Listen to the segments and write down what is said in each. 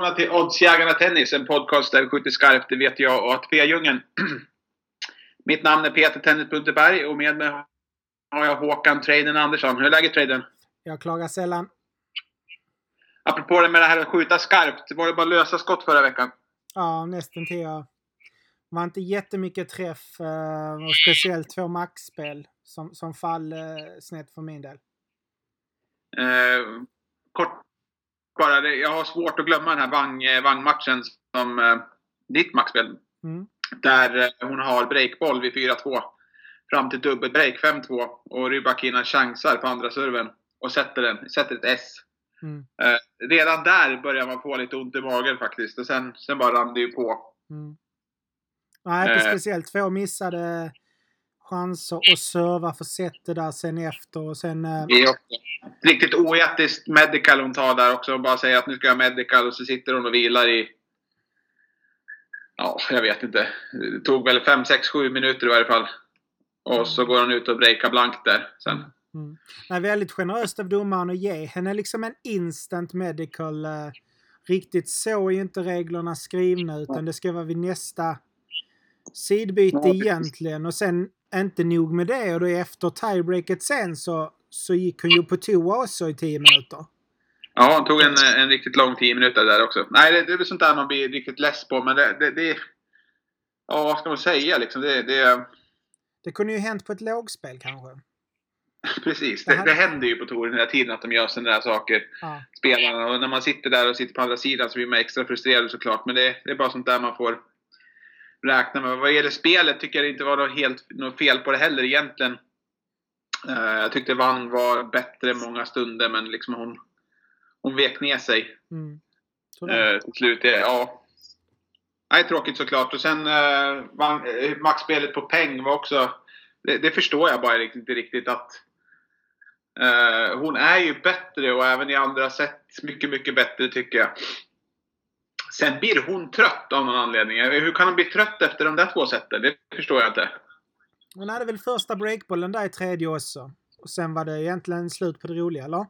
välkomna till Oddsjägarna Tennis, en podcast där vi skjuter skarpt, det vet jag och ATP-djungeln. Mitt namn är Peter Tennis Bunterberg och med mig har jag Håkan Traden Andersson. Hur är läget Traden? Jag klagar sällan. Apropå det med det här att skjuta skarpt, var det bara lösa skott förra veckan? Ja, nästan till. Det var inte jättemycket träff eh, och speciellt två maxspel som, som fall eh, snett för min del. Eh, kort bara, det, jag har svårt att glömma den här Vang, eh, som eh, ditt maxspel. Mm. Där eh, hon har breakboll vid 4-2. Fram till dubbelbreak 5-2. Och Rybakina chansar på andra serven. Och sätter den, sätter ett S. Mm. Eh, redan där börjar man få lite ont i magen faktiskt. Och sen, sen bara rann det ju på. Mm. Nej, eh. speciellt. Två missade chanser och serva för setet där sen efter och sen... Eh... Riktigt oetiskt medical hon tar där också. Hon bara säger att nu ska jag medical och så sitter hon och vilar i... Ja, jag vet inte. Det tog väl 5, 6, 7 minuter i varje fall. Och så går hon ut och breakar blankt där sen. Mm. Mm. Det är väldigt generöst av domaren att ge henne liksom en instant medical. Eh, riktigt så är ju inte reglerna skrivna utan det ska vara vid nästa sidbyte egentligen. Och sen inte nog med det och då efter tiebreaket sen så, så gick hon ju på toa också i 10 minuter. Ja, hon tog en, en riktigt lång 10 minuter där också. Nej, det, det är väl sånt där man blir riktigt less på, men det... det, det ja, vad ska man säga liksom? Det, det, det kunde ju hänt på ett lågspel kanske. Precis. Det, det, händer ju på touren hela tiden att de gör sådana där saker. Ja. Spelarna. Och när man sitter där och sitter på andra sidan så blir man extra frustrerad såklart. Men det, det är bara sånt där man får räkna med. Vad gäller spelet tycker jag det inte var något, helt, något fel på det heller egentligen. Uh, jag tyckte Vann var bättre många stunder men liksom hon, hon vek ner sig. Mm. Uh, till slut. Ja. Nej, tråkigt såklart. Och sen vann, uh, maxspelet på peng var också... Det, det, förstår jag bara inte riktigt att... Uh, hon är ju bättre och även i andra sätt mycket, mycket bättre tycker jag. Sen blir hon trött av någon anledning. Hur kan hon bli trött efter de där två sätten? Det förstår jag inte. Hon hade väl första breakbollen där i tredje också. Och sen var det egentligen slut på det roliga, eller?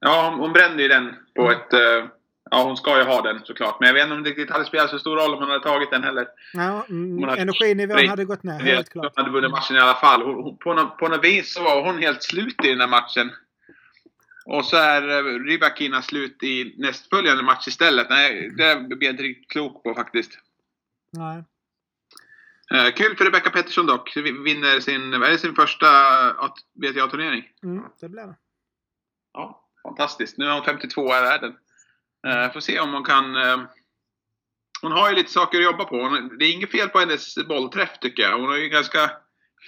Ja, hon brände ju den på mm. ett... Uh, ja, hon ska ju ha den såklart. Men jag vet inte om det riktigt hade spelat så stor roll om hon hade tagit den heller. Ja, mm, hade, energinivån hade gått ner, helt klart. Hon hade vunnit matchen i alla fall. Hon, på, något, på något vis så var hon helt slut i den här matchen. Och så är eh, Rybakina slut i nästföljande match istället. Nej, det blir jag inte riktigt klok på faktiskt. Nej. Uh, kul för Rebecca Pettersson dock. Vinner sin, är det sin första WTA-turnering. Mm, det blir det. Ja, fantastiskt. Nu är hon 52 i världen. Uh, får se om hon kan... Hon har ju lite saker att jobba på. Det är inget fel på hennes bollträff tycker jag. Hon har ju ganska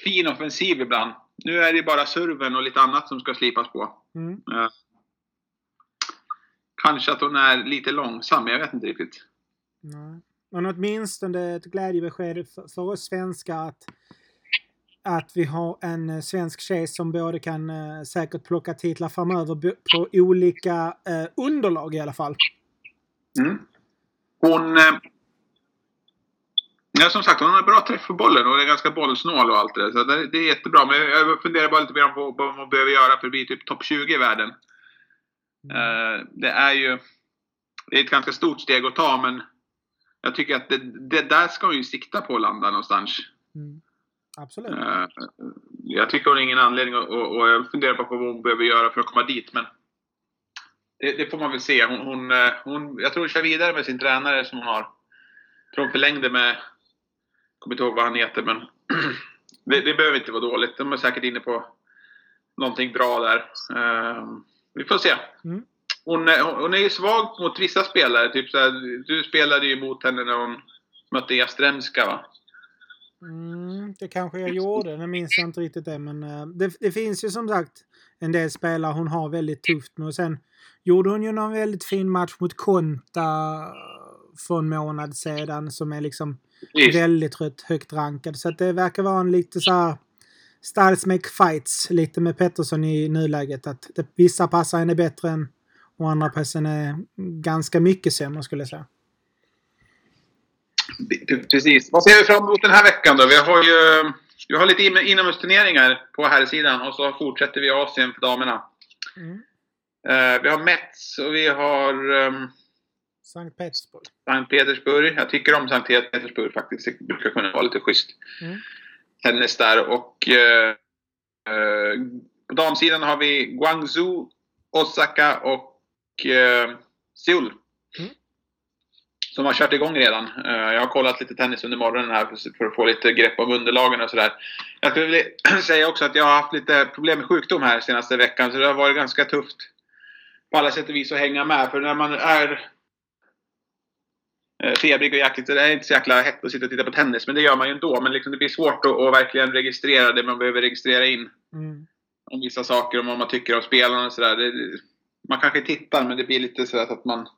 fin offensiv ibland. Nu är det bara serven och lite annat som ska slipas på. Mm. Kanske att hon är lite långsam, jag vet inte riktigt. Nej. Men åtminstone ett glädjebesked för, för oss svenskar att, att vi har en eh, svensk tjej som både kan uh, säkert plocka titlar framöver på olika uh, underlag i alla fall. Mm. Hon Ja, som sagt, hon har bra träff på bollen och är ganska bollsnål och allt det där. Så det, det är jättebra. Men jag funderar bara lite grann på vad man behöver göra för att bli typ topp 20 i världen. Mm. Uh, det är ju det är ett ganska stort steg att ta, men jag tycker att det, det där ska hon ju sikta på att landa någonstans. Mm. Absolut. Uh, jag tycker hon har ingen anledning och, och, och jag funderar på vad hon behöver göra för att komma dit, men det, det får man väl se. Hon, hon, eh, hon, jag tror hon kör vidare med sin tränare som hon har. Jag tror hon förlängde med kommer inte ihåg vad han heter men det, det, behöver inte vara dåligt. De är säkert inne på någonting bra där. Uh, vi får se. Mm. Hon, hon är ju svag mot vissa spelare. Typ så här, du spelade ju mot henne när hon mötte Jastremska va? Mm, det kanske jag gjorde. Nu minns jag inte riktigt det. Men uh, det, det, finns ju som sagt en del spelare hon har väldigt tufft med. Och sen gjorde hon ju någon väldigt fin match mot Konta för en månad sedan som är liksom Just. väldigt högt, högt rankad. Så det verkar vara en lite så här styles make fights lite med Pettersson i nuläget. Att det, vissa passar henne bättre än och andra passar henne ganska mycket sämre skulle jag säga. Precis. Vad ser vi fram emot den här veckan då? Vi har ju vi har lite inomhusturneringar på här sidan och så fortsätter vi Asien för damerna. Mm. Uh, vi har Mets och vi har um, Sankt Petersburg. Sankt Petersburg. Jag tycker om Sankt Petersburg faktiskt. Det brukar kunna vara lite schysst. Mm. Tennis där och eh, eh, på damsidan har vi Guangzhou, Osaka och eh, Seoul. Mm. Som har kört igång redan. Eh, jag har kollat lite tennis under morgonen här för, för att få lite grepp om underlagen och sådär. Jag skulle vilja säga också att jag har haft lite problem med sjukdom här senaste veckan så det har varit ganska tufft på alla sätt och vis att hänga med. För när man är Eh, febrig och jäkligt. Det är inte så jäkla hett att sitta och titta på tennis, men det gör man ju ändå. Men liksom det blir svårt att, att verkligen registrera det man behöver registrera in. Mm. Om vissa saker, om vad man tycker om spelarna och sådär. Man kanske tittar, men det blir lite så att man...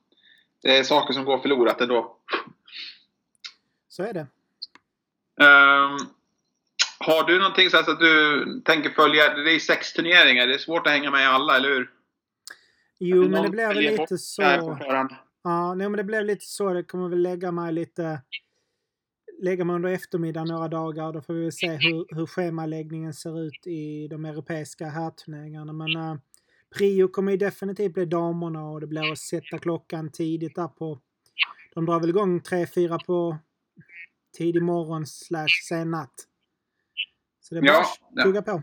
Det är saker som går förlorat ändå. Så är det. Um, har du någonting så att du tänker följa? Det är sex turneringar. Det är svårt att hänga med i alla, eller hur? Jo, men det blir väl lite så. Ja, nej, men det blev lite så. Det kommer väl lägga mig lite lägga mig under eftermiddagen några dagar. Då får vi se hur, hur schemaläggningen ser ut i de europeiska herrturneringarna. Men uh, prio kommer ju definitivt bli damerna och det blir att sätta klockan tidigt där på... De drar väl igång 3-4 på tidig morgon slash sen natt. Så det är bara ja, tugga på.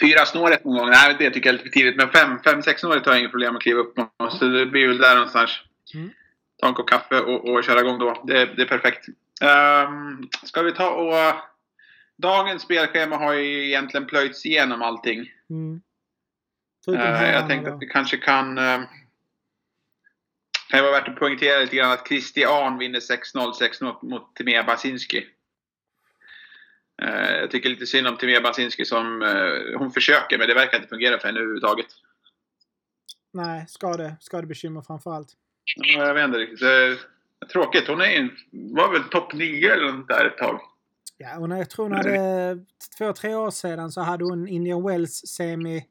Fyra snåret någon gång, nej det tycker jag är lite för tidigt. Men fem, fem sex snåret har jag inga problem att kliva upp på. Så det blir väl där någonstans. Mm. Ta en kopp kaffe och, och köra igång då. Det, det är perfekt. Um, ska vi ta och... Dagens spelschema har ju egentligen plöjts igenom allting. Mm. Uh, jag tänkte att vi kanske kan... Uh, kan vara värt att poängtera lite grann att Christian vinner 6-0, 6-0 mot Timea Basinski. Eh, jag tycker lite synd om Timea Basinski som eh, hon försöker men det verkar inte fungera för henne överhuvudtaget. Nej, skade, skadebekymmer framförallt. Ja, jag vet inte riktigt. Det tråkigt. Hon är en, var väl topp 9 eller något där ett tag. Ja, och jag tror hon hade två, tre år sedan så hade hon Indian Wells semi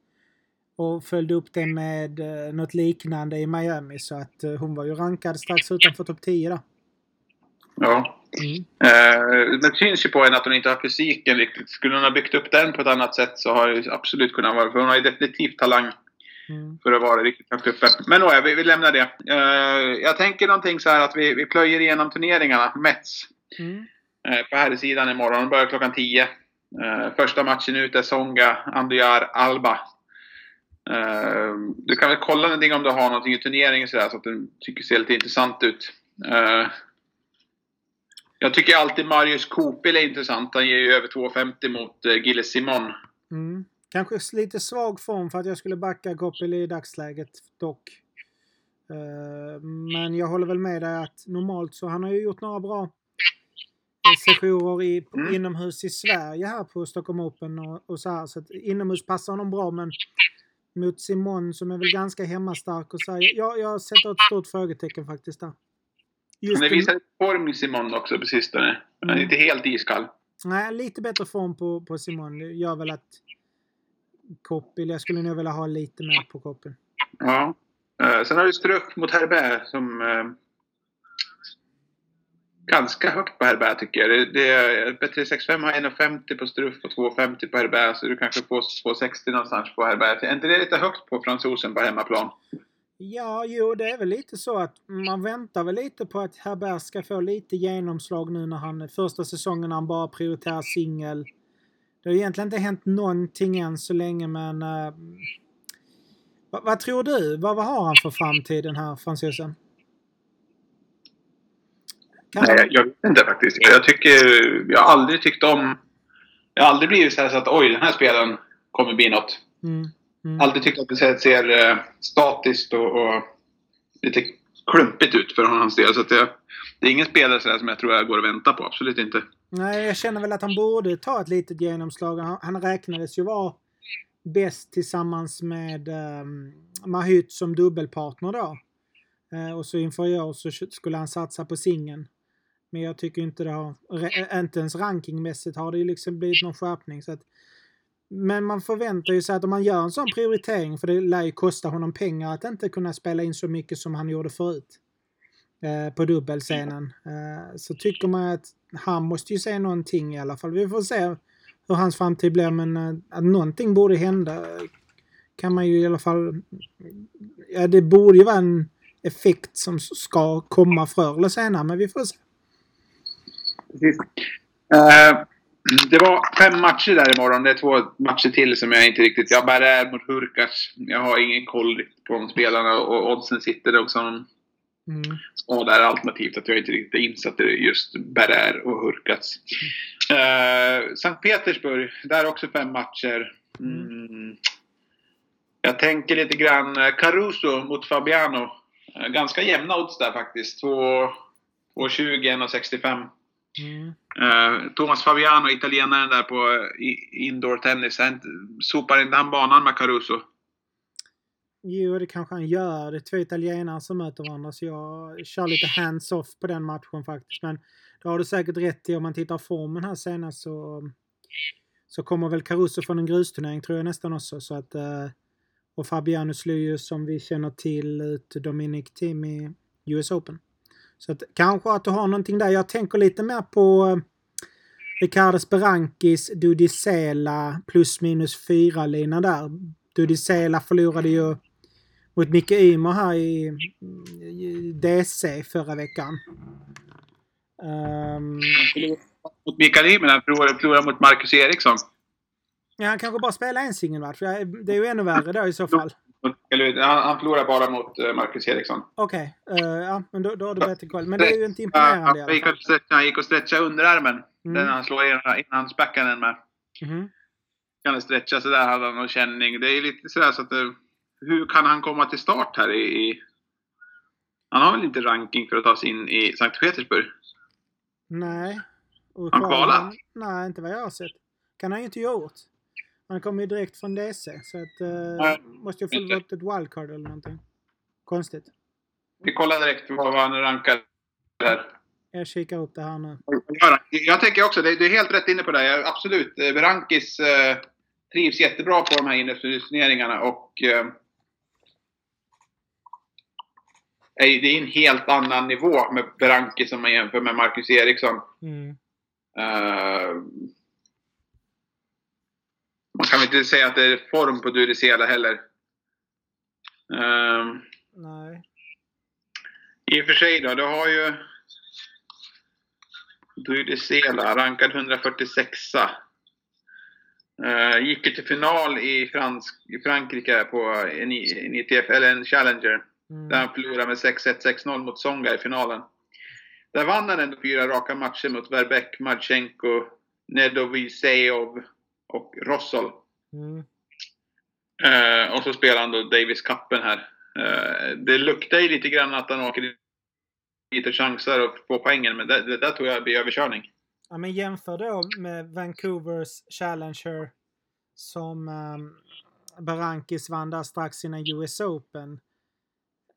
och följde upp det med uh, något liknande i Miami. Så att hon var ju rankad strax utanför topp 10 där. Ja. Mm. Eh, det syns ju på henne att hon inte har fysiken riktigt. Skulle hon ha byggt upp den på ett annat sätt så har det absolut kunnat vara. För hon har ju definitivt talang mm. för att vara riktigt högt uppe. Men nåja, vi, vi lämnar det. Eh, jag tänker någonting så här att vi, vi plöjer igenom turneringarna. Mets. Mm. Eh, på här sidan imorgon. De börjar klockan 10. Eh, första matchen ut är Songa, Andujar, Alba. Du kan väl kolla någonting om du har någonting i turneringen så, så att du tycker det ser lite intressant ut. Jag tycker alltid Marius Kopil är intressant. Han ger ju över 2,50 mot uh, Gilles Simon. Mm. Kanske lite svag form för att jag skulle backa Kopil i dagsläget dock. Uh, men jag håller väl med dig att normalt så han har ju gjort några bra sessioner i, mm. inomhus i Sverige här på Stockholm Open och, och så här. Så att inomhus passar honom bra men mot Simon som är väl ganska hemmastark och så här. Jag, jag sätter ett stort frågetecken faktiskt där. Just han visar form i Simon också på sistone. Han är mm. inte helt iskall. Nej, lite bättre form på, på Simon. Det gör väl att Koppel, jag skulle nog vilja ha lite mer på Koppel. Ja. Uh, sen har du Struff mot Herbert som uh, ganska högt på Herbert tycker jag. Det, det är, B365 har 1,50 på Struff och 2,50 på Herbert så du kanske får 2,60 någonstans på Herbert. Är inte det lite högt på fransosen på hemmaplan? Ja, jo, det är väl lite så att man väntar väl lite på att Herbert ska få lite genomslag nu när han första säsongen när han bara prioriterar singel. Det har egentligen inte hänt någonting än så länge men uh, vad, vad, tror du? Vad, vad har han för framtid den här fransosen? Nej, jag vet inte faktiskt. Jag tycker, jag har aldrig tyckt om... Jag har aldrig blivit så, så att oj, den här spelaren kommer bli något. Mm. Mm. Alltid tyckt att det ser, ser uh, statiskt och, och, lite klumpigt ut för hans del. Så det, det, är ingen spelare så som jag tror jag går och väntar på. Absolut inte. Nej, jag känner väl att han borde ta ett litet genomslag. Han, han räknades ju vara bäst tillsammans med um, Mahyt som dubbelpartner då. Uh, och så inför i år så skulle han satsa på singeln. Men jag tycker inte det har, inte ens rankingmässigt har det ju liksom blivit någon skärpning. Så att men man förväntar ju sig att om man gör en sån prioritering, för det lär ju kosta honom pengar att inte kunna spela in så mycket som han gjorde förut eh, på dubbelscenen. Eh, så tycker man att han måste ju se någonting i alla fall. Vi får se hur hans framtid blir, men eh, att någonting borde hända eh, kan man ju i alla fall... Ja, det borde ju vara en effekt som ska komma förr eller senare. Men vi får se. Precis. Uh, det var fem matcher där imorgon. Det är två matcher till som jag inte riktigt... Jag bara är mot Hurkas. Jag har ingen koll på de spelarna och oddsen sitter också som mm. skadar alternativt att jag inte riktigt är insatt i just Berär och Hurkats. Mm. Uh, Sankt Petersburg, där också fem matcher. Mm. Jag tänker lite grann Caruso mot Fabiano. Uh, ganska jämna odds där faktiskt. 2,20, 1,65. Mm. Uh, Thomas Fabiano, italienaren där på uh, indoor tennis. Sopar inte han banan med Caruso? Jo, det kanske han gör. Det är två italienare som möter varandra så jag kör lite hands-off på den matchen faktiskt. Men det har du säkert rätt i om man tittar formen här senast så, så kommer väl Caruso från en grusturnering tror jag nästan också. Så att, uh, och Fabiano slår ju som vi känner till ut Dominic Thiem i US Open. Så att, kanske att du har någonting där. Jag tänker lite mer på eh, Ricardo Sperankis Dudisela plus minus fyra lina där. Dudisela förlorade ju mot Micke Ymer här i, i DC förra veckan. Um, mot Mikael Ymer, han förlorade mot Marcus Eriksson. Ja, han kanske bara spelar en singelmatch. Det är ju ännu värre då i så fall. Han, han förlorar bara mot uh, Marcus Eriksson. Okej, okay. uh, eh, ja, men då, då har du bättre koll. Men det är ju inte imponerande uh, han, gick stretcha, han gick och stretchade underarmen. Mm. Den han slår innan han spackar den med. Mm. Kan stretcha så där hade han någon känning. Det är lite sådär så att det, hur kan han komma till start här i, i han har väl inte ranking för att ta sig in i Sankt Petersburg? Nej. Och han kvalat? Nej, inte vad jag har sett. kan han ju inte gjort. Han kommer ju direkt från DC så att... Uh, måste ju ha fått ett wildcard eller någonting. Konstigt. Vi kollar direkt vad han rankar där. Jag kikar upp det här nu. Jag tänker också, du är helt rätt inne på det. Absolut. Berankis eh, trivs jättebra på de här inneslutningarna och eh, det är en helt annan nivå med Berankis som man jämför med Marcus Eriksson. Mm. Uh, man kan inte säga att det är form på Dudisela heller. Um, Nej. I och för sig då, du har ju Dudisela rankad 146 uh, Gick ju till final i, Fransk, i Frankrike på en, en ITF, eller en Challenger. Mm. Där han förlorade med 6-1, 6-0 mot Songa i finalen. Där vann han ändå fyra raka matcher mot Verbek, Marchenko, Nedoviseov och Rossol. Mm. Uh, och så spelar han då Davis Cupen här. Uh, det luktar ju lite grann att han åker lite chanser och får poängen, men det, det där tror jag blir överkörning. Ja, men jämför då med Vancouvers Challenger som um, Barankis vann där strax innan US Open.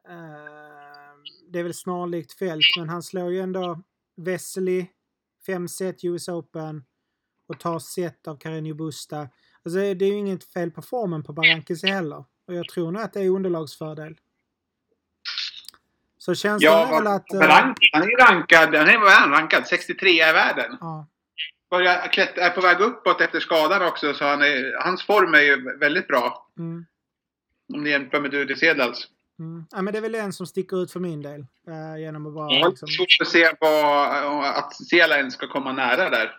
Uh, det är väl snarlikt fält, men han slår ju ändå Wesley 5 set US Open och tar set av Carreño Busta. Alltså det är ju inget fel på formen på Barranquez heller. Och jag tror nog att det är underlagsfördel. Så känns ja, det väl att... Barranquez, han är rankad, han är, han rankad 63 i världen. Ja. Börjar klättra, är på väg uppåt efter skadan också, så han är, hans form är ju väldigt bra. Mm. Om ni jämför med Dudi Sedals. Mm. Ja, men det är väl en som sticker ut för min del. Äh, genom att vara... Ja, liksom... svårt att se på, att Sela ska komma nära där.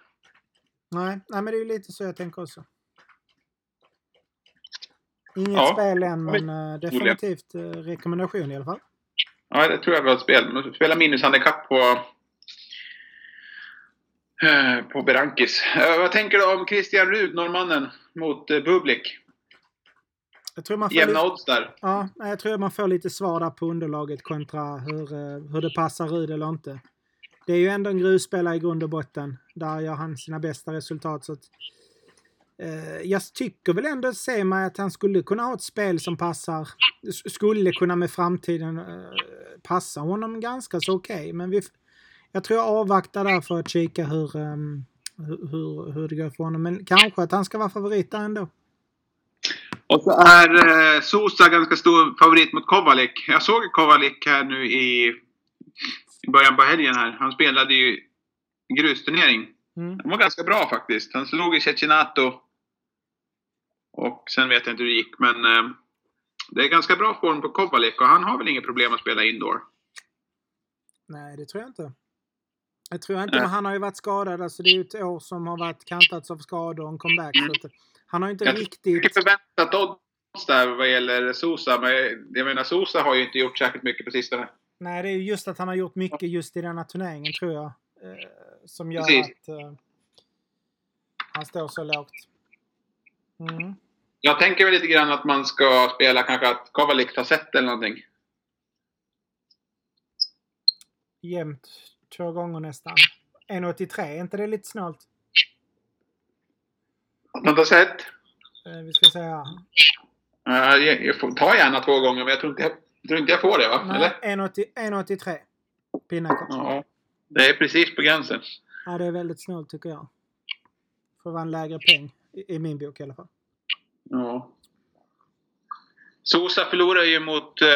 Nej, nej, men det är lite så jag tänker också. Inget ja. spel än, men uh, definitivt uh, rekommendation i alla fall. Ja, det tror jag var ett spel. Spela minushandikapp på, uh, på Berankis. vad tänker du om Christian Rud, norrmannen, mot Bublik? Jag tror man får Jämna odds där. Ja, jag tror man får lite svar där på underlaget kontra hur, hur det passar Rud eller inte. Det är ju ändå en grusspelare i grund och botten. Där gör han sina bästa resultat. Så att, eh, jag tycker väl ändå se mig att han skulle kunna ha ett spel som passar. Skulle kunna med framtiden eh, passa honom ganska så okej. Okay. Men vi, jag tror jag avvaktar där för att kika hur, um, hur, hur det går för honom. Men kanske att han ska vara favorit där ändå. Och så är eh, Sosa ganska stor favorit mot Kovalik. Jag såg Kovalik här nu i i början på helgen här. Han spelade ju grusturnering. Mm. Han var ganska bra faktiskt. Han slog i Cecinato. Och sen vet jag inte hur det gick, men... Eh, det är ganska bra form på Kovalik och han har väl inget problem att spela indoor? Nej, det tror jag inte. Jag tror inte, men han har ju varit skadad. Alltså det är ju ett år som har varit kantats av skador och en comeback. Mm. Så han har inte jag riktigt... Jag förväntat odds där vad gäller Sosa. Men jag menar, Sosa har ju inte gjort särskilt mycket på sistone. Nej, det är ju just att han har gjort mycket just i denna turneringen, tror jag. Eh, som gör Precis. att eh, han står så lågt. Mm. Jag tänker väl lite grann att man ska spela kanske att Kovalik tar set eller någonting. Jämnt två gånger nästan. 1,83, är inte det lite snålt? Man tar set? Eh, vi ska säga... Uh, jag, jag får, ta gärna två gånger, men jag tror inte jag, jag, tror inte jag får det va? Nej, 1,83. Pinnacles. Ja, det är precis på gränsen. Ja, det är väldigt snålt tycker jag. För att vara en lägre peng. I, I, min bok i alla fall. Ja. Sosa förlorar ju mot eh,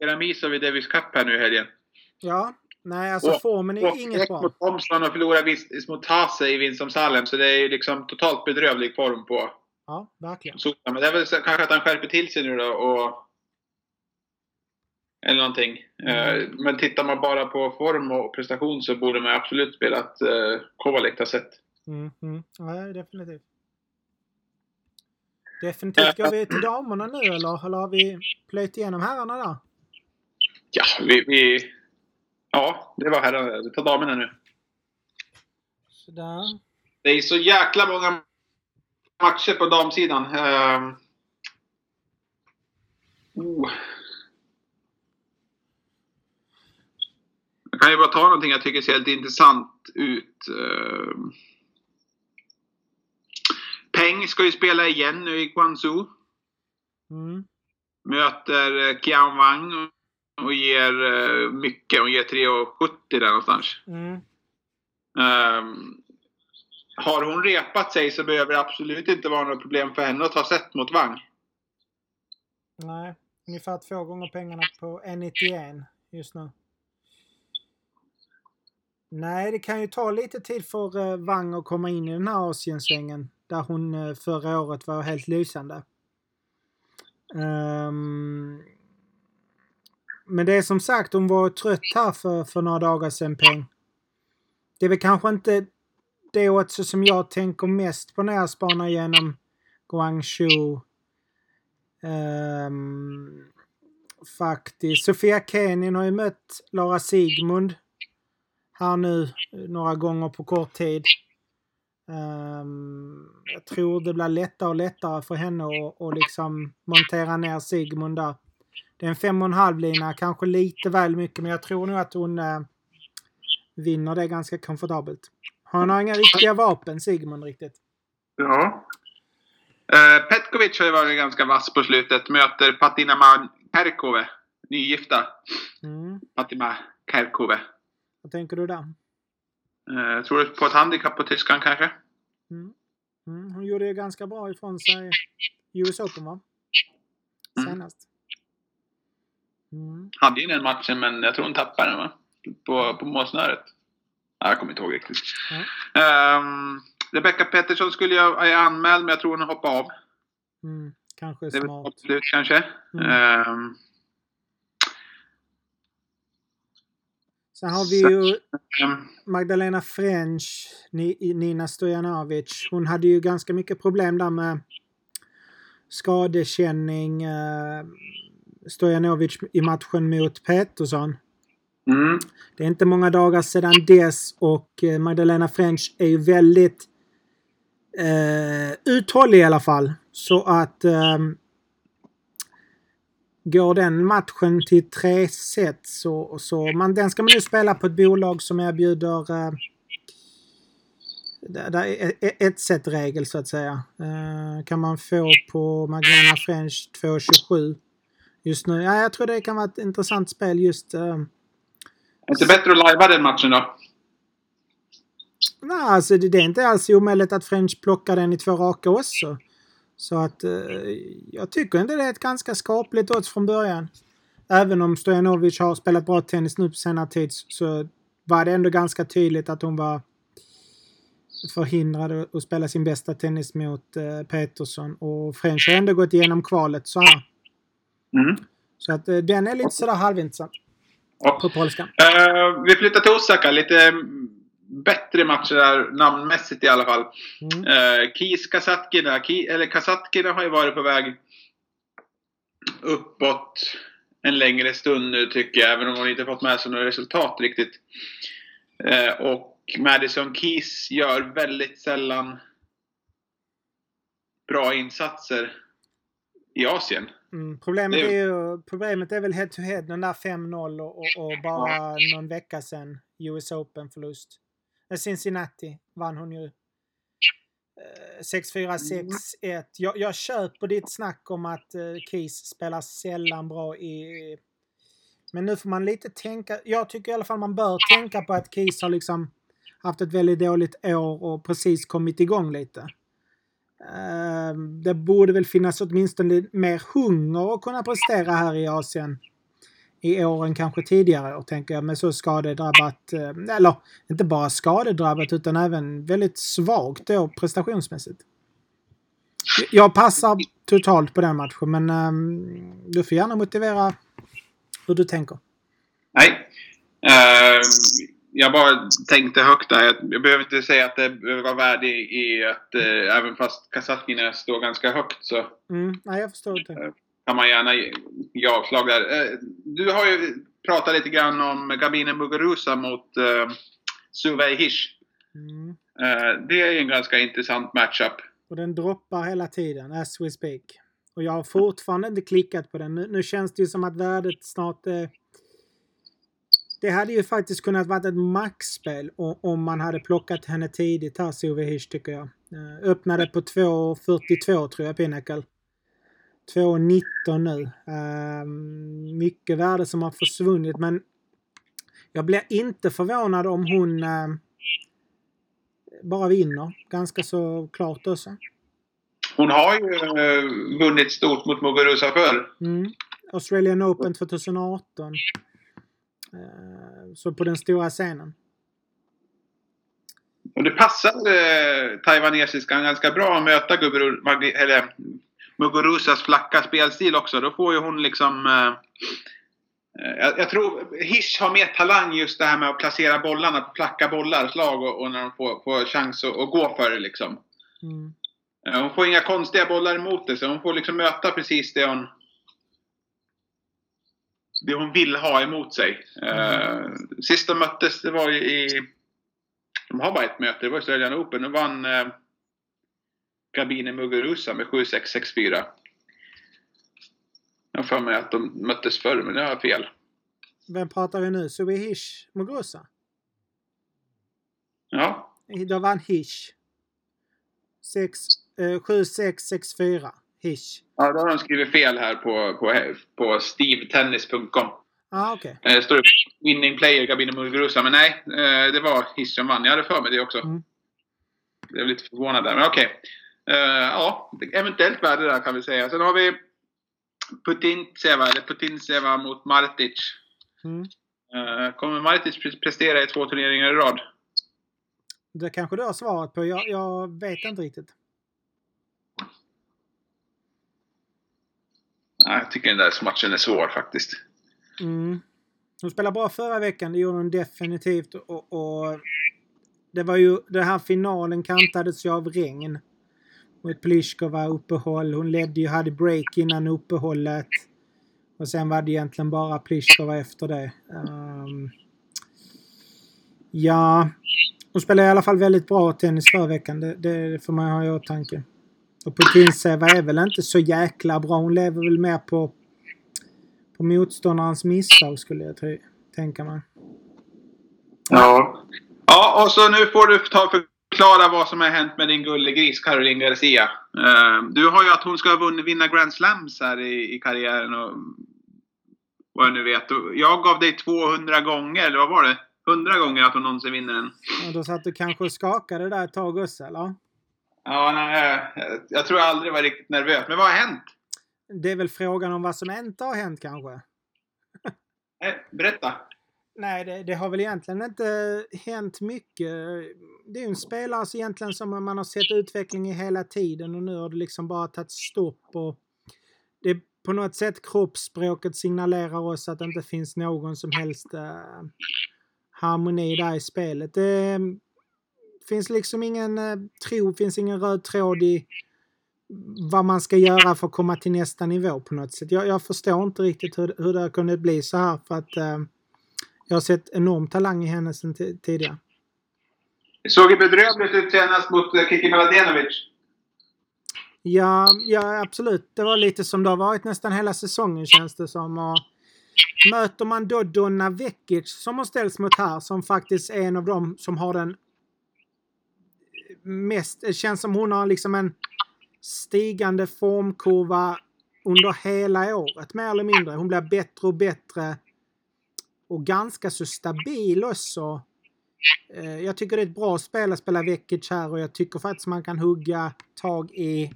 Eramisa vid Davis Cup här nu i helgen. Ja, nej alltså och, formen är och, inget bra. mot Thompson och förlorar mot Tase i Winston Salem. Så det är ju liksom totalt bedrövlig form på Ja, verkligen. Sosa. Men det är väl kanske att han skärper till sig nu då och eller någonting. Mm. Eh, men tittar man bara på form och prestation så borde man absolut spela att eh, Kovalik har sett. Mm, mm. Ja, definitivt. Definitivt. Går vi till damerna nu eller, eller har vi plöjt igenom herrarna där? Ja, vi, vi... Ja, det var herrarna. Vi tar damerna nu. Sådär. Det är så jäkla många matcher på damsidan. Uh... Oh. Kan ju bara ta någonting jag tycker ser lite intressant ut. Uh... Peng ska ju spela igen nu i Guangzhou. Mm. Möter eh, Kian Wang och ger uh, mycket. Hon ger 3,70 där någonstans. Mm. Um, har hon repat sig så behöver det absolut inte vara något problem för henne att ta set mot Wang. Nej, ungefär två gånger pengarna på 1,91 just nu. Nej, det kan ju ta lite tid för uh, Wang att komma in i den här Asiensvängen där hon uh, förra året var helt lysande. Um, men det är som sagt, hon var trött här för, för några dagar sedan, Peng. Det är väl kanske inte det också som jag tänker mest på när jag spanar igenom Guangzhou. Um, ehm, faktiskt. Sofia Kenin har ju mött Lara Sigmund här nu några gånger på kort tid. Um, jag tror det blir lättare och lättare för henne att, att liksom montera ner Sigmund där. Det är en fem och en halv lina, kanske lite väl mycket, men jag tror nog att hon uh, vinner det ganska komfortabelt. Han har inga riktiga vapen, Sigmund, riktigt. Ja. Uh, Petkovic har ju varit ganska vass på slutet. Möter Patina Kerkove, nygifta. Mm. Patima Kerkove. Vad tänker du där? Uh, jag tror på ett handikapp på tyskan kanske. Mm. Mm. Hon gjorde ju ganska bra ifrån sig i US Open va? Mm. Senast. Mm. Hade ju den matchen men jag tror hon tappade den va? På, på målsnöret. Jag kommer inte ihåg riktigt. Um, Rebecca Pettersson skulle jag är anmäld men jag tror hon hoppar av. Mm, kanske det är smart. Kanske. Mm. Um, Sen har vi ju. Magdalena French, Nina Stojanovic. Hon hade ju ganska mycket problem där med skadekänning. Eh, Stojanovic i matchen mot Pettersson. Mm. Det är inte många dagar sedan dess och eh, Magdalena French är ju väldigt eh, uthållig i alla fall. Så att eh, går den matchen till tre set så, så man, den ska man nu spela på ett bolag som erbjuder eh, ett set regel så att säga. Eh, kan man få på Magdalena French 2,27 just nu. Ja, jag tror det kan vara ett intressant spel just eh, är det inte bättre att lajva den matchen då? Nej, alltså det, det är inte alls omöjligt att French plockar den i två raka också. Så att eh, jag tycker inte det är ett ganska skapligt odds från början. Även om Stojanovic har spelat bra tennis nu på senare tid så var det ändå ganska tydligt att hon var förhindrad att spela sin bästa tennis mot eh, Petersson. Och French har ändå gått igenom kvalet så här. Mm. Så att uh, den är lite sådär halvintressant. Ja. På polska. Uh, vi flyttar till Osaka. Lite bättre matcher där, namnmässigt i alla fall. Mm. Uh, Kis Kasatkina. Ki, eller Kasatkina har ju varit på väg uppåt en längre stund nu tycker jag. Även om hon inte fått med sig några resultat riktigt. Uh, och Madison Keys gör väldigt sällan bra insatser i Asien. Mm, problemet, är ju, problemet är väl head to head, den där 5-0 och, och, och, bara någon vecka sedan US Open-förlust. Cincinnati vann hon ju. 6-4, 6-1. Mm. Jag, jag köper ditt snack om att uh, Keys spelar sällan bra i... Men nu får man lite tänka... Jag tycker i alla fall man bör tänka på att Keys har liksom haft ett väldigt dåligt år och precis kommit igång lite. Det borde väl finnas åtminstone mer hunger att kunna prestera här i Asien i år än kanske tidigare år, tänker jag, med så skadedrabbat, eh, eller inte bara skadedrabbat utan även väldigt svagt då prestationsmässigt. Jag passar totalt på den matchen, men um, du får gärna motivera hur du tänker. Nej. Uh, jag bara tänkte högt där. Jag behöver inte säga att det var värde i att eh, även fast Kasatkina står ganska högt så mm, nej, jag förstår det. Eh, kan man gärna ge avslag där. Eh, du har ju pratat lite grann om Gabine Muguruza mot eh, Suvei Hish. Mm. Eh, det är en ganska intressant matchup. Och den droppar hela tiden, as we speak. Och jag har fortfarande inte klickat på den. Nu, nu känns det ju som att värdet snart är det hade ju faktiskt kunnat vara ett maxspel om man hade plockat henne tidigt här, Sove Hish, tycker jag. Öppnade på 2.42 tror jag, Pinnacle. 2.19 nu. Uh, mycket värde som har försvunnit, men jag blir inte förvånad om hon uh, bara vinner. Ganska så klart också. Hon har ju uh, vunnit stort mot Muguruza förr. Mm. Australian Open 2018. Eh, så på den stora scenen. Och det passar eh, taiwanesiskan ganska bra att möta Gubru, eller, Muguruzas flacka spelstil också. Då får ju hon liksom... Eh, eh, jag, jag, tror Hish har mer talang just det här med att placera bollarna på flacka bollar, slag och, och när de får, får chans att, att, gå för det liksom. Mm. Eh, hon får inga konstiga bollar emot det, så hon får liksom möta precis det hon, det hon vill ha emot sig. Mm. sist de möttes, det var ju i... De har bara ett möte, det var i Australian Open. Nu vann Gabine Muguruza med 7-6, 6-4. Jag har för mig att de möttes förr, men det har jag fel. Vem pratar vi nu? Subihish Muguruza? Ja. Då vann Hish. 7-6, 6-4. Hish. Ja, då har de skrivit fel här på, på, på stevetennis.com. Ah, okay. Det eh, står winning player Gabino Muguruza. Men nej, eh, det var Hiss som vann. Jag hade för mig det också. Mm. Jag blev lite förvånad där, men okej. Okay. Eh, ja, eventuellt värde där kan vi säga. Sen har vi Putinseva, eller Putinseva mot Martic. Mm. Uh, kommer Martic prestera i två turneringar i rad? Det kanske du har svarat på. Jag, jag vet inte riktigt. jag tycker den där matchen är svår faktiskt. Mm. Hon spelade bra förra veckan, det gjorde hon definitivt. Och, och det var ju, den här finalen kantades ju av regn. Mot Pliskova uppehåll. Hon ledde ju, hade break innan uppehållet. Och sen var det egentligen bara Pliskova efter det. Um, ja, hon spelade i alla fall väldigt bra tennis förra veckan. Det, det får man ha i åtanke. Och Putinseva är väl inte så jäkla bra. Hon lever väl mer på, på motståndarens misstag skulle jag tänka mig. Ja. Ja, och så nu får du ta förklara vad som har hänt med din gullegris Caroline Garcia. Uh, du har ju att hon ska vinna Grand Slams här i, i karriären och vad jag nu vet. Jag gav dig 200 gånger, eller vad var det? 100 gånger att hon någonsin vinner den. Och då satt du kanske och skakade där ett tag också, eller? Ja, nej, jag tror jag aldrig var riktigt nervös. Men vad har hänt? Det är väl frågan om vad som inte har hänt kanske. Nej, berätta. Nej, det, det, har väl egentligen inte hänt mycket. Det är ju en spelare så egentligen som man har sett utveckling i hela tiden och nu har det liksom bara tagit stopp. Och det på något sätt kroppsspråket signalerar oss att det inte finns någon som helst eh, harmoni där i spelet. Det eh, finns liksom ingen eh, tro, finns ingen röd tråd i vad man ska göra för att komma till nästa nivå på något sätt. Jag, jag förstår inte riktigt hur, hur det har kunnat bli så här för att eh, jag har sett enorm talang i henne sedan tidigare. Det såg ju bedrövligt ut senast mot eh, Kiki Mladenovic. Ja, ja, absolut. Det var lite som det har varit nästan hela säsongen känns det som. Och möter man då Donna Vekic som har ställts mot här som faktiskt är en av dem som har den mest... Det känns som hon har liksom en stigande formkurva under hela året mer eller mindre. Hon blir bättre och bättre. Och ganska så stabil också. Eh, jag tycker det är ett bra spel att spela Vekic här och jag tycker faktiskt man kan hugga tag i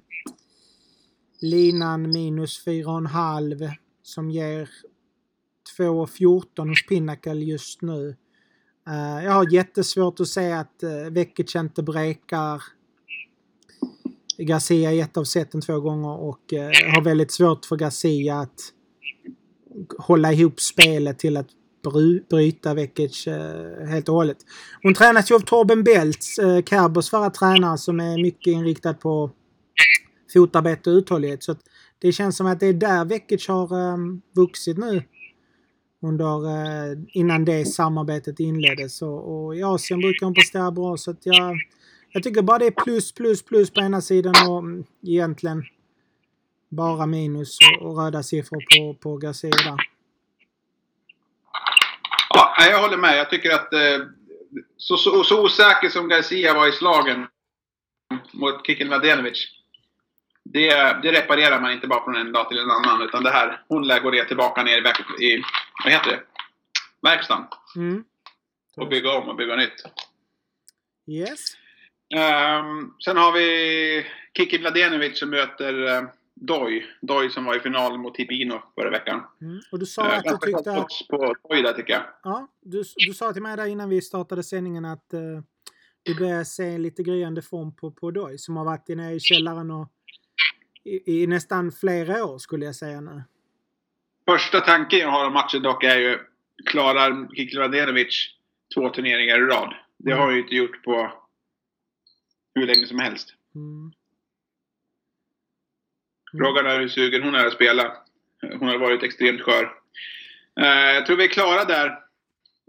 linan minus 4,5 som ger 2,14 hos Pinnacle just nu. Eh, jag har jättesvårt att se att eh, Vekic inte brekar Garcia i ett av seten två gånger och har väldigt svårt för Garcia att hålla ihop spelet till att bryta Vekic eh, helt och hållet. Hon tränas ju av Torben Belts, eh, Kerbers förra tränare som är mycket inriktad på fotarbete och uthållighet. Så det känns som att det är där Vekic har eh, vuxit nu. Under, eh, innan det samarbetet inleddes. Och, och i Asien brukar hon prestera bra så att jag, jag tycker bara det är plus, plus, plus på ena sidan och mm, egentligen bara minus och, och röda siffror på, på Garcia där. Ja, jag håller med. Jag tycker att eh, så, så, så osäker som Garcia var i slagen mot Kikin Mladenovic det, det reparerar man inte bara från en dag till en annan. Utan det här, hon lär gå det tillbaka ner i, i vad heter det? verkstaden. Mm. Och bygga om och bygga nytt. Yes. Um, sen har vi Kiki Mladenovic som möter uh, Doi. Doi som var i final mot Hipino förra veckan. Mm. Och du sa uh, att du tyckte att... på Doi där tycker jag. Ja, du, du sa till mig där innan vi startade sändningen att uh, du börjar se lite gryende form på, på Doi som har varit nere i källaren och i, i, nästan flera år skulle jag säga nu. Första tanken jag har om matchen dock är ju klarar Kikladenovic två turneringar i rad? Det har han ju inte gjort på hur länge som helst. Mm. Frågan är hur sugen hon är att spela. Hon har varit extremt skör. Uh, jag tror vi är klara där.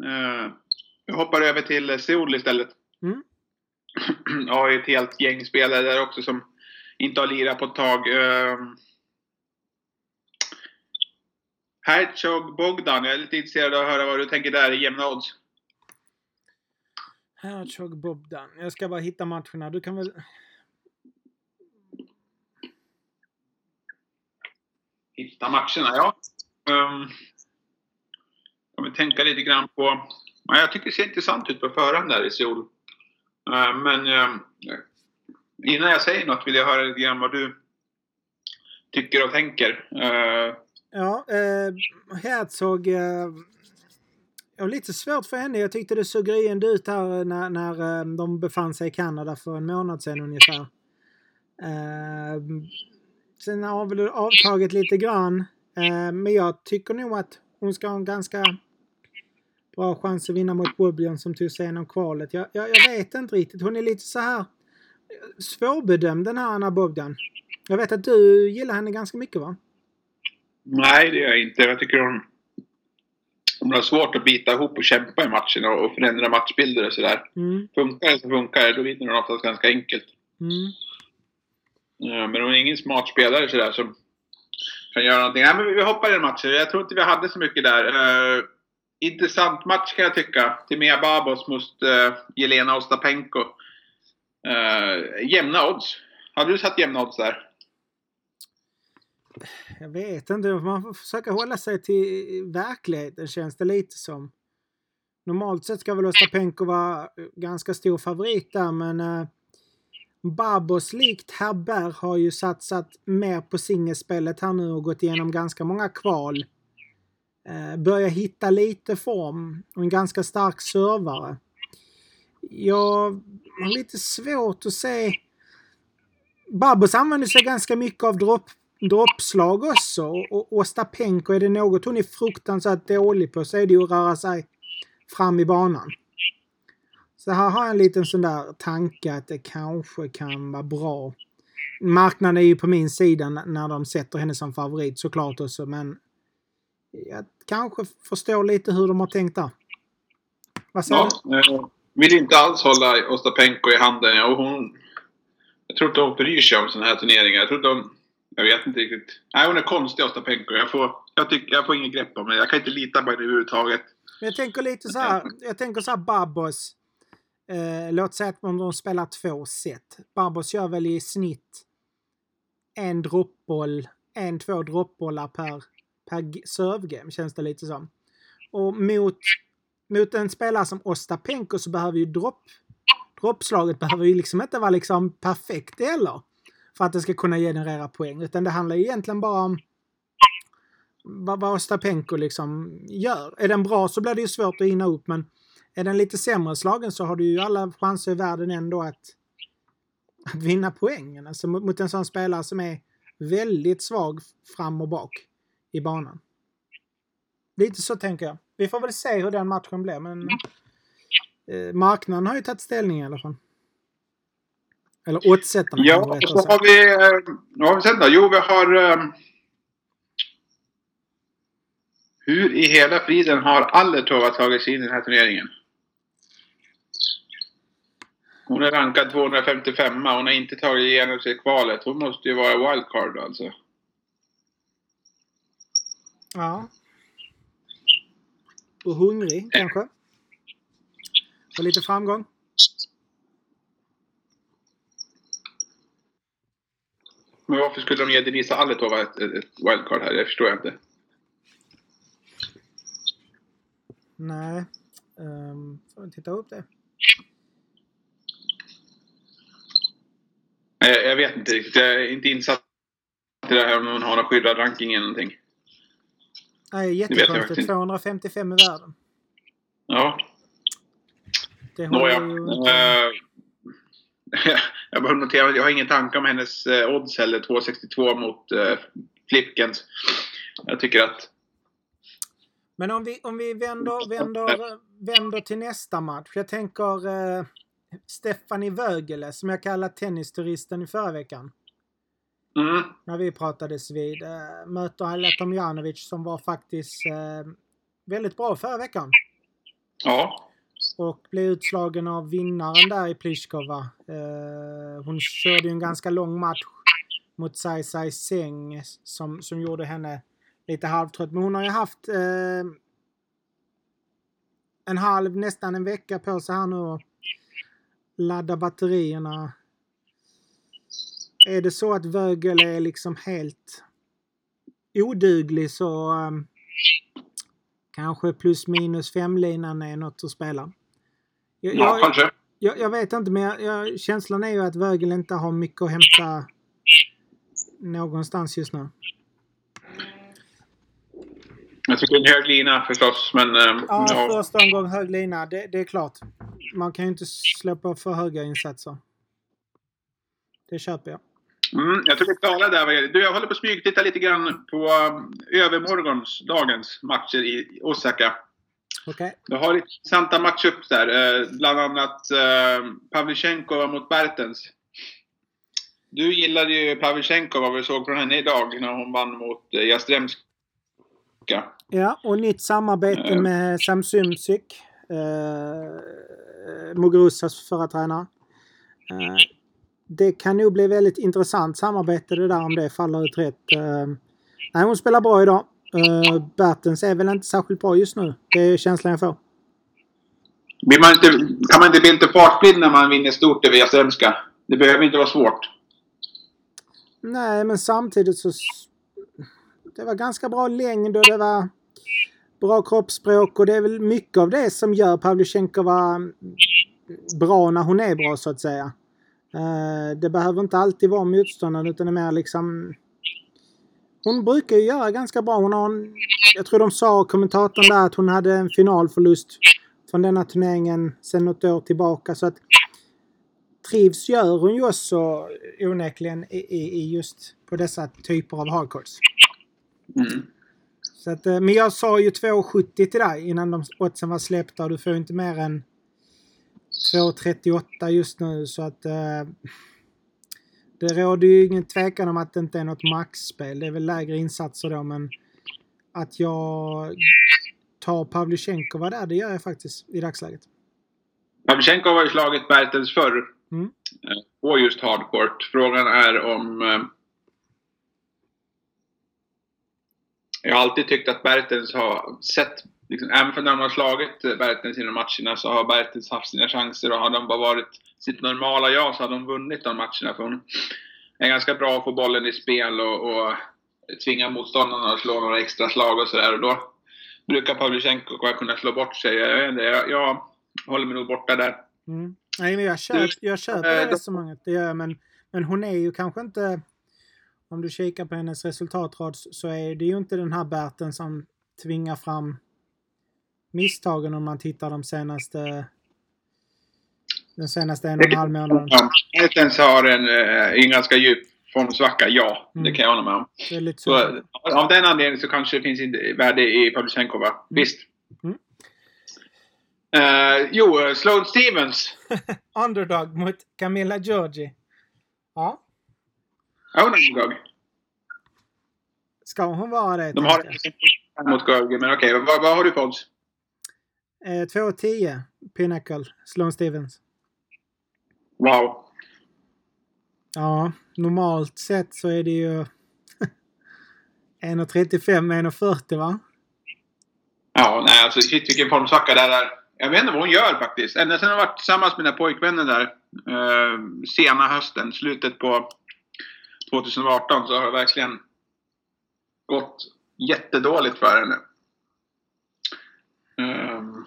Uh, jag hoppar över till Seoul istället. Mm. jag har ju ett helt gäng spelare där också som inte har lirat på ett tag. Uh, Hertzog Bogdan, jag är lite intresserad av att höra vad du tänker där i jämna odds. Hertzog Bogdan. Jag ska bara hitta matcherna. Du kan väl... Hitta matcherna, ja. Um, jag vill tänka lite grann på... jag tycker det ser intressant ut på förhand där i Seoul. Uh, men uh, innan jag säger något vill jag höra lite grann vad du tycker och tänker. Uh... Ja, Herzog. Jag har lite svårt för henne. Jag tyckte det såg gryende ut här eh, när, när de befann sig i Kanada för en månad sedan ungefär. Sen har väl avtagit lite grann. Eh, men jag tycker nog att hon ska ha en ganska bra chans att vinna mot Bubion som tog sig igenom kvalet. Jag, jag, jag, vet inte riktigt. Hon är lite så här svårbedömd den här Anna Bogdan. Jag vet att du gillar henne ganska mycket va? Nej, det gör jag inte. Jag tycker hon, hon har svårt att bita ihop och kämpa i matchen och, och förändra matchbilder och sådär. Mm. Funkar det så funkar det. Då vinner hon oftast ganska enkelt. Mm. Ja, men hon är ingen smart spelare sådär som kan göra någonting. Nej, men vi hoppar i den matchen. Jag tror inte vi hade så mycket där. Uh, intressant match kan jag tycka. Timea Babos mot uh, Jelena Ostapenko. Uh, jämna odds. Hade du satt jämna odds där? Jag vet inte. Man får försöka hålla sig till verkligheten känns det lite som. Normalt sett ska väl Ostapenko vara ganska stor favorit där men uh, Babos likt Herber har ju satsat mer på singelspelet här nu och gått igenom ganska många kval. Eh, börjar hitta lite form och en ganska stark servare. Jag har lite svårt att se... Babos använder sig ganska mycket av dropp, droppslag också. Och Ostapenko, är det något hon är fruktansvärt dålig på så är det ju att röra sig fram i banan. Så här har jag en liten sån där tanke att det kanske kan vara bra. Marknaden är ju på min sida när de sätter henne som favorit såklart också men jag kanske förstår lite hur de har tänkt där. Vad säger ja, du? Eh, vill inte alls hålla Ostapenko i handen. Ja, hon, jag tror inte hon bryr sig om sådana här turneringar. Jag tror inte hon, Jag vet inte riktigt. Nej, hon är konstig Ostapenko. Jag får, jag, tycker, jag får inget grepp om henne. Jag kan inte lita på henne överhuvudtaget. Men jag tänker lite så här. Jag tänker så här Babos. Eh, låt säga att de spelar två set. Barbos gör väl i snitt en droppboll, en, två droppbollar per, per servegame känns det lite som. Och mot, mot en spelare som Ostapenko så behöver ju dropp, droppslaget behöver ju liksom inte vara liksom perfekt heller. För att det ska kunna generera poäng. Utan det handlar ju egentligen bara om vad, vad Ostapenko liksom gör. Är den bra så blir det ju svårt att hinna upp men är den lite sämre slagen så har du ju alla chanser i världen ändå att, att vinna poängen. Alltså mot, en sån spelare som är väldigt svag fram och bak i banan. Lite så tänker jag. Vi får väl se hur den matchen blir men eh, marknaden har ju tagit ställning i alla fall. Eller oddsättarna. Ja, så har vi... Eh, vad har vi sen då? Jo, vi har... Um, hur i hela friden har Allertova tagit sig in i den här turneringen? Hon är rankad 255 Hon har inte tagit igenom sig kvalet. Hon måste ju vara wildcard alltså. Ja. Och hungrig kanske? För lite framgång? Men varför skulle de ge Denisa Aletova ett, ett wildcard här? Det förstår jag inte. Nej. Um, får titta upp det. Jag, jag vet inte riktigt. Jag är inte insatt i det här om hon har någon skyddad ranking eller någonting. Nej, jättekonstigt. 255 i världen. Ja. Det Nåja. Ju... Uh, jag bara noterar att jag har ingen tanke om hennes uh, odds heller. 2,62 mot uh, Flipkens. Jag tycker att... Men om vi, om vi vänder, vänder, vänder till nästa match. Jag tänker Stefanie Vögele som jag kallade tennisturisten i förra veckan. Mm. När vi pratades vid. Äh, möter Aila Tomjanovic som var faktiskt äh, väldigt bra förra veckan. Ja. Och blev utslagen av vinnaren där i Pliskova. Äh, hon körde ju en ganska lång match mot Sai Sai Seng som, som gjorde henne lite halvtrött. Men hon har ju haft en halv, nästan en vecka på sig här nu ladda batterierna. Är det så att Vögel är liksom helt oduglig så um, kanske plus minus fem-linan är något att spela. Jag, ja, kanske. Jag, jag, vet inte, men jag, känslan är ju att Vögel inte har mycket att hämta någonstans just nu. Jag tycker en hög lina förstås, men... Um, ja, ja, första omgång hög lina, det, det är klart man kan ju inte släppa för höga insatser. Det köper jag. Mm, jag tror vi klarar där. Du, jag håller på att smygtitta lite grann på um, övermorgons, dagens matcher i Osaka. Okay. Du har lite intressanta matchups där. Eh, bland annat eh, mot Bertens. Du gillade ju Pavlyuchenko, vad vi såg från henne idag när hon vann mot eh, Jastremska. Ja, och nytt samarbete eh. med. Eh, Mugrusas förra tränare. Eh, det kan nog bli väldigt intressant samarbete det där om det faller ut rätt. Eh, nej, hon spelar bra idag. Bertens är väl inte särskilt bra just nu. Det är känslan jag får. Blir man inte, kan man inte bli lite fartblind när man vinner stort över Jastremska? Det behöver inte vara svårt. Nej, men samtidigt så... Det var ganska bra längd och det var bra kroppsspråk och det är väl mycket av det som gör Pavlyuchenkova bra när hon är bra så att säga. Eh, det behöver inte alltid vara motståndaren utan det är mer liksom... Hon brukar ju göra ganska bra. Hon har en, jag tror de sa, kommentatorn där, att hon hade en finalförlust från denna turneringen sedan något år tillbaka. Så att trivs gör hon ju också onekligen i, i just på dessa typer av hardcourts. Mm. Så att, eh, men jag sa ju 2,70 till dig innan de oddsen var släppta och du får inte mer än 2,38 just nu så att uh, det råder ju ingen tvekan om att det inte är något maxspel. Det är väl lägre insatser då men att jag tar Pavlyuchenkova där, det gör jag faktiskt i dagsläget. Pavlyuchenkova har ju slagit Bertels förr. Mm. Eh, på just hardcourt. Frågan är om... Eh, jag har alltid tyckt att Bertels har sett... Liksom, även för när de har slagit Bertels i de matcherna så har Bertels haft sina chanser och har de bara varit sitt normala jag så har de vunnit de matcherna. För hon är ganska bra att få bollen i spel och, och tvinga motståndarna att slå några extra slag och sådär. Och då brukar Pavlyuchenko kunna slå bort sig. Jag, jag, jag håller mig nog borta där. Mm. Nej, men jag köper, jag köper det resonemanget. Det gör jag, men, men hon är ju kanske inte... Om du kikar på hennes resultatrad så är det ju inte den här Berten som tvingar fram misstagen om man tittar de senaste... Den senaste en och en halv månaden. Bertens har en, en ganska djup formsvacka, ja. Mm. Det kan jag hålla med om. Så, av den anledningen så kanske det finns värde i Pavlyuchenkova. Mm. Visst. Mm. Uh, jo, Sloane Stevens. underdog mot Camilla Giorgi. Ja. Hon är underdog. Ska hon vara det? De har det mot Giorgi, men okej. Okay. Vad, vad har du på odds? Eh, 2,10 Pinnacle, Sloane Stevens. Wow. Ja, normalt sett så är det ju 1,35, 1,40 va? Ja, nej alltså shit vilken formsvacka det är. Jag vet inte vad hon gör faktiskt. Ända sedan hon varit tillsammans med mina pojkvänner där eh, sena hösten, slutet på 2018 så har det verkligen gått jättedåligt för henne. Um,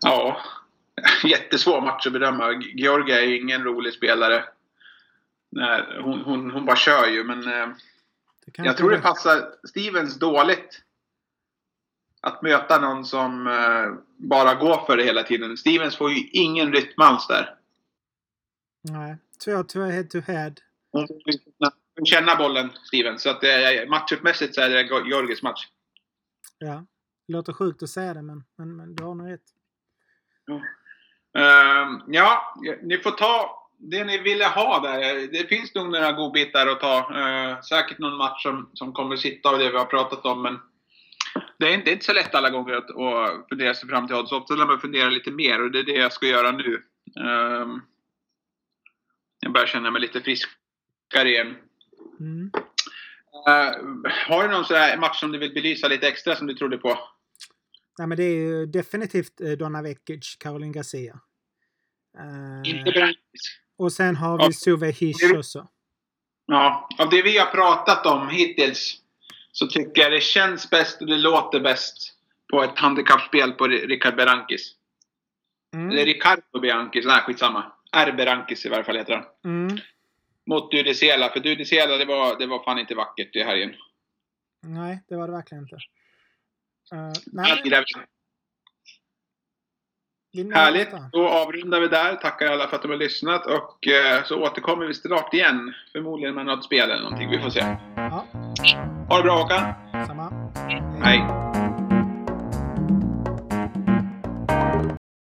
ja, jättesvår match att bedöma. Georgia är ingen rolig spelare. Nej, hon, hon, hon bara kör ju, men eh, jag tror det passar Stevens dåligt att möta någon som eh, bara går för det hela tiden. Stevens får ju ingen rytm alls där. Nej, 2-2 head to head. Hon får känna bollen, Stevens. Så att eh, matchuppmässigt så är det Georgis match. Ja, det låter sjukt att säga det, men, men, men du har nog rätt. Ja. Uh, ja, ni får ta det ni ville ha där. Det finns nog några godbitar att ta. Uh, säkert någon match som, som kommer sitta av det vi har pratat om. Men det är inte, inte så lätt alla gånger att, att fundera sig fram till odds. Ofta lär man fundera lite mer och det är det jag ska göra nu. Uh, jag börjar känna mig lite friskare igen. Mm. Uh, har du någon sån match som du vill belysa lite extra som du trodde på? Nej, men det är ju definitivt eh, Donna Vekic, Caroline Garcia. Uh, och sen har vi ja. Suve Hish också. Ja, av det vi har pratat om hittills så tycker jag det känns bäst och det låter bäst på ett handikappspel på Rickard Berankis. Mm. Eller Ricardo Berankis, nej skitsamma. R. Berankis i varje fall heter han. Mm. Mot Dudisela, för Dudisela det var, det var fan inte vackert i helgen. Nej, det var det verkligen inte. Uh, nej. Härligt! Då avrundar vi där. Tackar alla för att de har lyssnat och eh, så återkommer vi snart igen. Förmodligen med något spel eller någonting. Vi får se. Ja. Ha det bra Håkan! Samma. Hej.